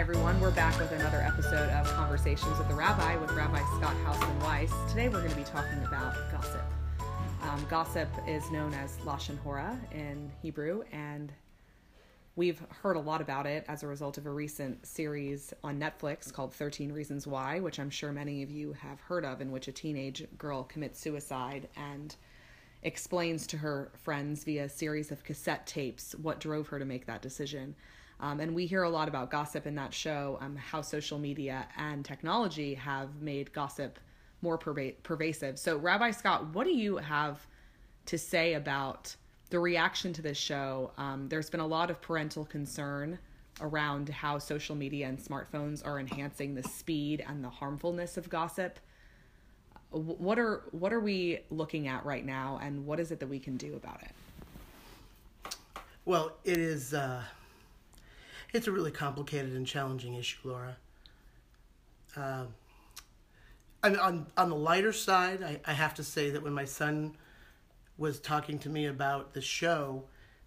Everyone. We're back with another episode of Conversations with the Rabbi with Rabbi Scott Hausman-Weiss. Today, we're going to be talking about gossip. Um, gossip is known as Lashon Hora in Hebrew, and we've heard a lot about it as a result of a recent series on Netflix called 13 Reasons Why, which I'm sure many of you have heard of, in which a teenage girl commits suicide and explains to her friends via a series of cassette tapes what drove her to make that decision. Um, and we hear a lot about gossip in that show, um, how social media and technology have made gossip more perva- pervasive. So, Rabbi Scott, what do you have to say about the reaction to this show? Um, there's been a lot of parental concern around how social media and smartphones are enhancing the speed and the harmfulness of gossip. What are what are we looking at right now, and what is it that we can do about it? Well, it is. Uh it's a really complicated and challenging issue, Laura. Uh, I mean, on on the lighter side, I, I have to say that when my son was talking to me about the show,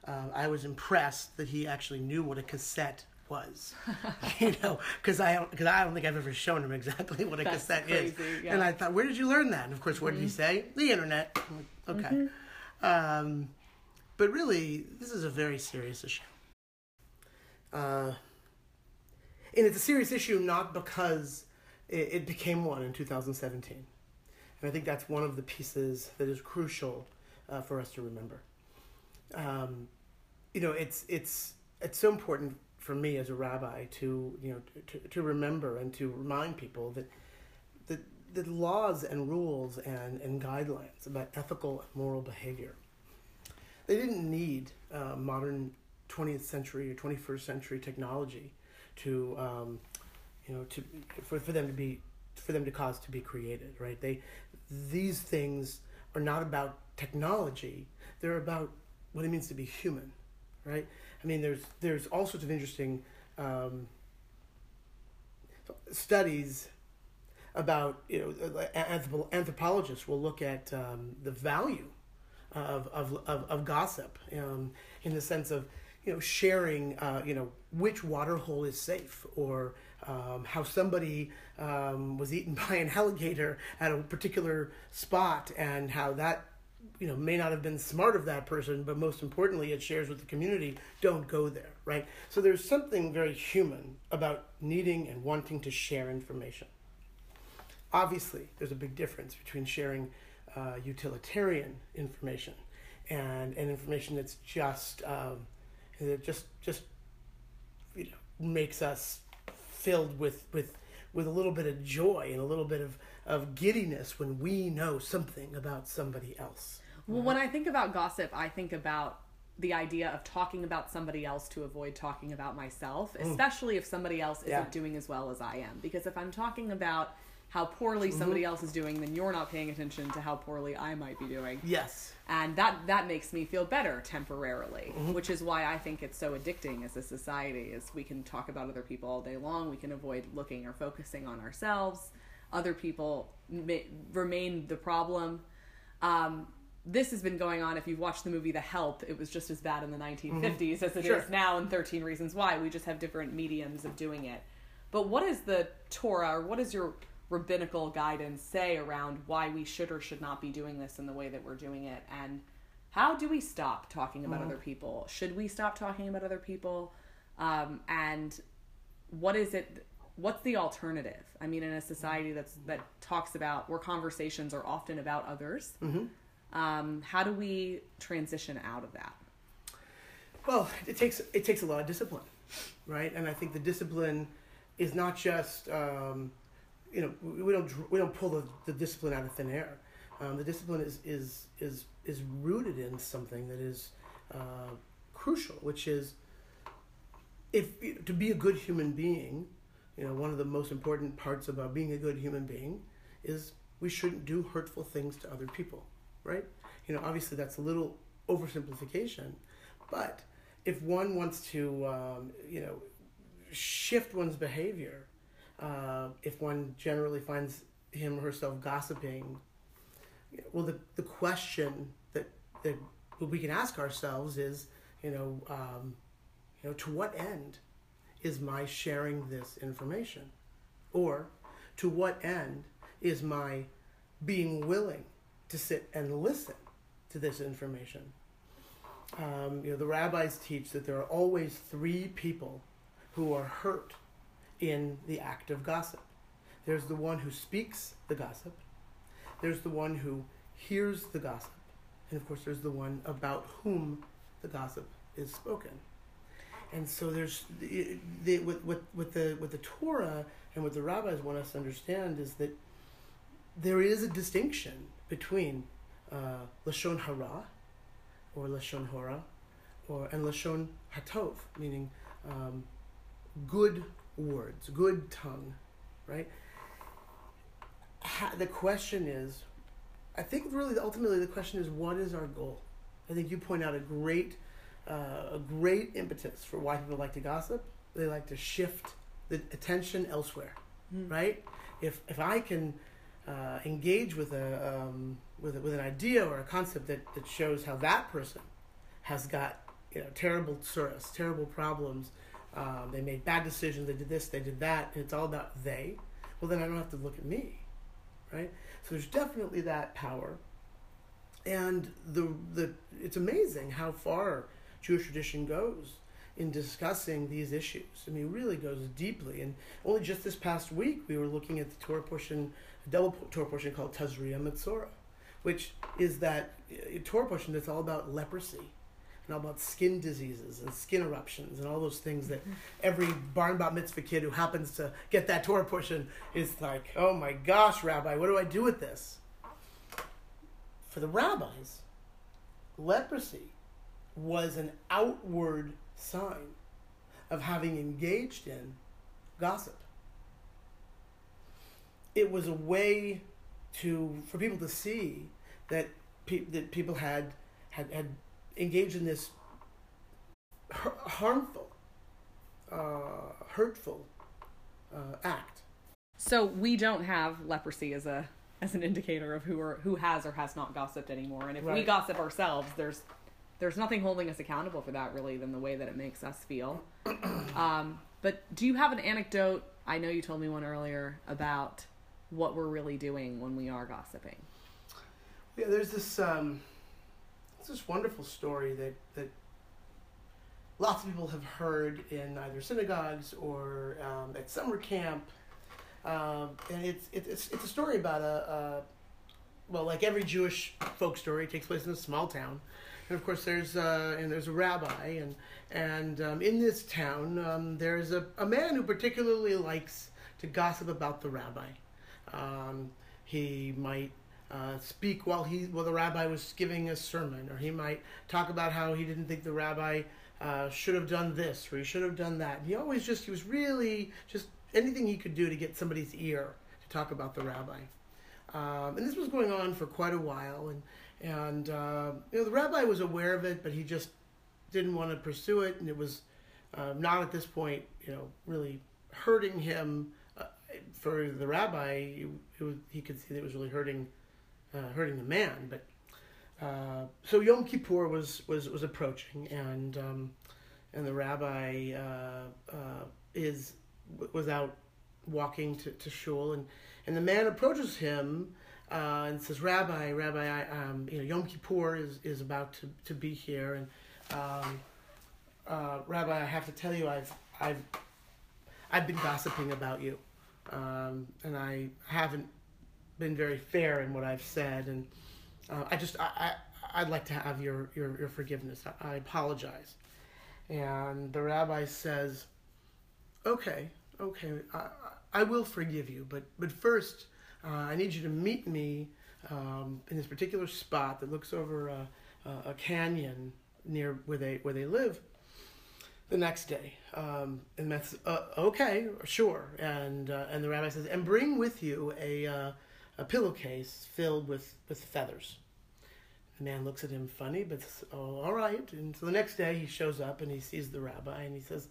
uh, I was impressed that he actually knew what a cassette was. you know, because I don't because I don't think I've ever shown him exactly what a That's cassette crazy, is. yeah. And I thought, where did you learn that? And of course, what Mm-hmm. did he say? The internet. Like, Okay. Um, but really, this is a very serious issue. Uh, and it's a serious issue not because it, it became one in 2017. And I think that's one of the pieces that is crucial uh, for us to remember. Um, you know, it's it's it's so important for me as a rabbi to you know to, to remember and to remind people that that the laws and rules and, and guidelines about ethical and moral behavior they didn't need uh, modern 20th century or 21st century technology to um, you know to for, for them to be for them to cause to be created right? They these things are not about technology. They're about what it means to be human right? I mean there's there's all sorts of interesting um, studies about you know anthropo- anthropologists will look at um, the value of of of, of gossip um, in the sense of you know sharing uh, you know which water hole is safe or um, how somebody um, was eaten by an alligator at a particular spot and how that you know may not have been smart of that person but most importantly it shares with the community don't go there right? So there's something very human about needing and wanting to share information. Obviously there's a big difference between sharing uh, utilitarian information and, and information that's just um, that just just you know makes us filled with with with a little bit of joy and a little bit of, of giddiness when we know something about somebody else. Well, when I think about gossip, I think about the idea of talking about somebody else to avoid talking about myself, mm. especially if somebody else isn't Yeah. doing as well as I am. Because if I'm talking about how poorly mm-hmm. somebody else is doing, then you're not paying attention to how poorly I might be doing. Yes. And that that makes me feel better temporarily, mm-hmm. which is why I think it's so addicting as a society is we can talk about other people all day long, we can avoid looking or focusing on ourselves. Other people ma- remain the problem. Um, this has been going on. If you've watched the movie The Help, it was just as bad in the mm-hmm. 1950s as it is Sure. now in 13 Reasons Why. We just have different mediums of doing it. But what is the Torah, or what does your rabbinical guidance say around why we should or should not be doing this in the way that we're doing it? And how do we stop talking about other people? Should we stop talking about other people? Um, and what is it? What's the alternative? I mean, in a society that's that talks about where conversations are often about others, um, how do we transition out of that? Well, it takes it takes a lot of discipline, right? And I think the discipline is not just um, you know we don't we don't pull the, the discipline out of thin air. Um, the discipline is is is is rooted in something that is uh, crucial, which is if to be a good human being, you know, one of the most important parts about being a good human being is we shouldn't do hurtful things to other people, right? You know, obviously that's a little oversimplification, but if one wants to, um, you know, shift one's behavior, uh, if one generally finds him or herself gossiping, well, the, the question that, that we can ask ourselves is, you know, um, you know, to what end is my sharing this information? Or to what end is my being willing to sit and listen to this information? Um, you know, the rabbis teach that there are always three people who are hurt in the act of gossip. There's the one who speaks the gossip, there's the one who hears the gossip, and of course, there's the one about whom the gossip is spoken. And so there's the, the, with, with, with the with the Torah and what the rabbis want us to understand is that there is a distinction between uh, lashon hara, or lashon hora, or and lashon hatov, meaning um, good words, good tongue, right? The question is, I think really ultimately the question is, what is our goal? I think you point out a great, uh, a great impetus for why people like to gossip. They like to shift the attention elsewhere, Mm. right? If if I can uh, engage with a um, with a, with an idea or a concept that, that shows how that person has got you know terrible tsuras, terrible problems. Um, they made bad decisions. They did this. They did that. And it's all about they. Well, then I don't have to look at me, right? So there's definitely that power, and the the it's amazing how far Jewish tradition goes in discussing these issues. I mean, it really goes deeply. And only just this past week, we were looking at the Torah portion, a double Torah portion called Tazria Metzora, which is that uh, Torah portion that's all about leprosy and all about skin diseases and skin eruptions and all those things that every bar bat mitzvah kid who happens to get that Torah portion is like, oh my gosh, Rabbi, what do I do with this? For the rabbis, leprosy was an outward sign of having engaged in gossip. It was a way to for people to see that pe- that people had had had engaged in this harmful, uh, hurtful uh, act. So we don't have leprosy as a as an indicator of who or who has or has not gossiped anymore. And if we gossip ourselves, there's there's nothing holding us accountable for that really than the way that it makes us feel. um, but do you have an anecdote? I know you told me one earlier about what we're really doing when we are gossiping. Yeah, there's this um, there's this wonderful story that that lots of people have heard in either synagogues or um, at summer camp, um, and it's it's it's a story about a, a well, like every Jewish folk story, it takes place in a small town, and of course there's uh, and there's a rabbi, and and um, in this town um, there's a, a man who particularly likes to gossip about the rabbi. Um, he might uh, speak while he while the rabbi was giving a sermon, or he might talk about how he didn't think the rabbi uh, should have done this or he should have done that. And He always just he was really just anything he could do to get somebody's ear to talk about the rabbi. Um, and this was going on for quite a while, and and uh, you know the rabbi was aware of it, but he just didn't want to pursue it, and it was uh, not at this point, you know, really hurting him. Uh, for the rabbi, it, it was, he could see that it was really hurting, uh, hurting the man. But uh, so Yom Kippur was was was approaching, and um, and the rabbi uh, uh, is was out walking to, to shul, and and the man approaches him uh, and says, "Rabbi, Rabbi, I, um, you know, Yom Kippur is, is about to, to be here, and um, uh, Rabbi, I have to tell you, I've I've I've been gossiping about you, um, and I haven't been very fair in what I've said, and uh, I just I, I I'd like to have your your, your forgiveness. I, I apologize." And the rabbi says, "Okay, okay, I, I will forgive you, but but first, uh, I need you to meet me um, in this particular spot that looks over a, a, a canyon near where they where they live." The next day, um, and that's uh, okay, sure. And uh, and the rabbi says, "And bring with you a uh, a pillowcase filled with with feathers." The man looks at him funny, but oh, all right. And so the next day he shows up and he sees the rabbi and he says,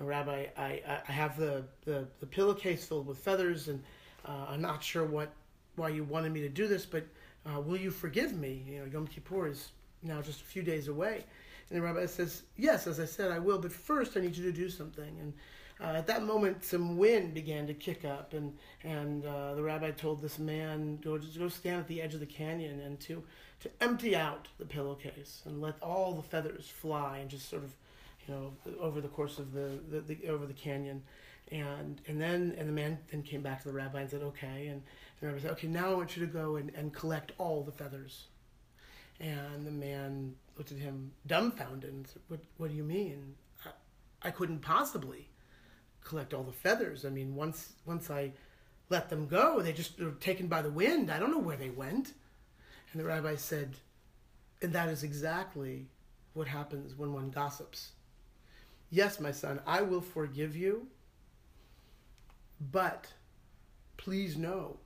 Rabbi, I, I have the, the, the pillowcase filled with feathers and uh, I'm not sure what why you wanted me to do this, but uh, will you forgive me? You know, Yom Kippur is now just a few days away. And the rabbi says, yes, as I said, I will, but first I need you to do something. And uh, at that moment, some wind began to kick up, and and uh, the rabbi told this man, "Go just go stand at the edge of the canyon and to to empty out the pillowcase and let all the feathers fly and just sort of, you know, over the course of the, the, the over the canyon." And and then and the man then came back to the rabbi and said, "Okay," and, the rabbi said, "Okay, now I want you to go and, and collect all the feathers." And the man looked at him dumbfounded and said, "What What do you mean? I, I couldn't possibly." Collect all the feathers. I mean, once once I let them go, they just were taken by the wind. I don't know where they went. And the rabbi said, and that is exactly what happens when one gossips. Yes, my son, I will forgive you, but please know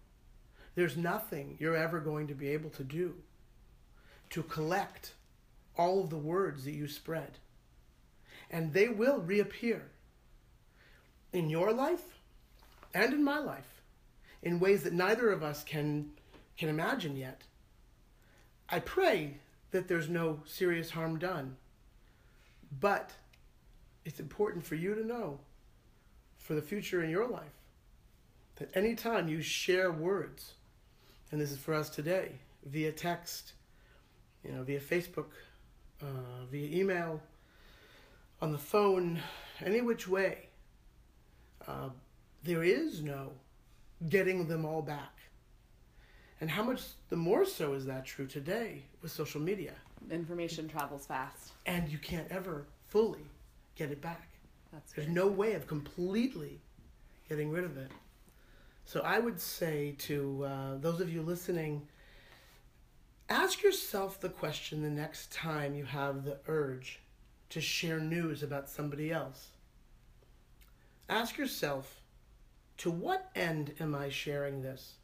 there's nothing you're ever going to be able to do to collect all of the words that you spread. And they will reappear in your life and in my life in ways that neither of us can can imagine yet. I pray that there's no serious harm done. But it's important for you to know for the future in your life that anytime you share words, and this is for us today, via text, you know, via Facebook, uh, via email, on the phone, any which way, uh, there is no getting them all back. And how much the more so is that true today with social media? Information travels fast. And you can't ever fully get it back. That's There's no way of completely getting rid of it. So I would say to uh, those of you listening, ask yourself the question the next time you have the urge to share news about somebody else. Ask yourself, to what end am I sharing this?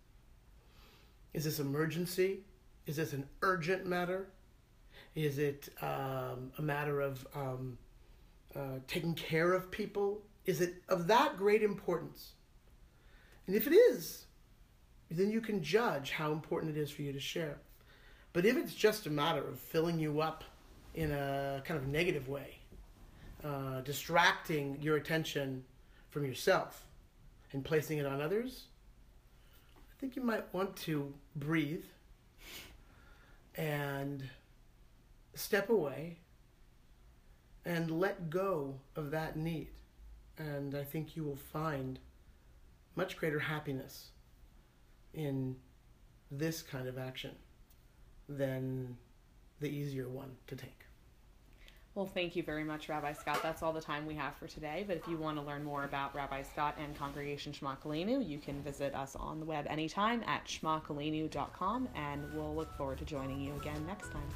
Is this emergency? Is this an urgent matter? Is it um, a matter of um, uh, taking care of people? Is it of that great importance? And if it is, then you can judge how important it is for you to share. But if it's just a matter of filling you up in a kind of negative way, uh, distracting your attention from yourself and placing it on others, I think you might want to breathe and step away and let go of that need. And I think you will find much greater happiness in this kind of action than the easier one to take. Well, thank you very much, Rabbi Scott. That's all the time we have for today. But if you want to learn more about Rabbi Scott and Congregation Shema you can visit us on the web anytime at shmakolenu.com, and we'll look forward to joining you again next time.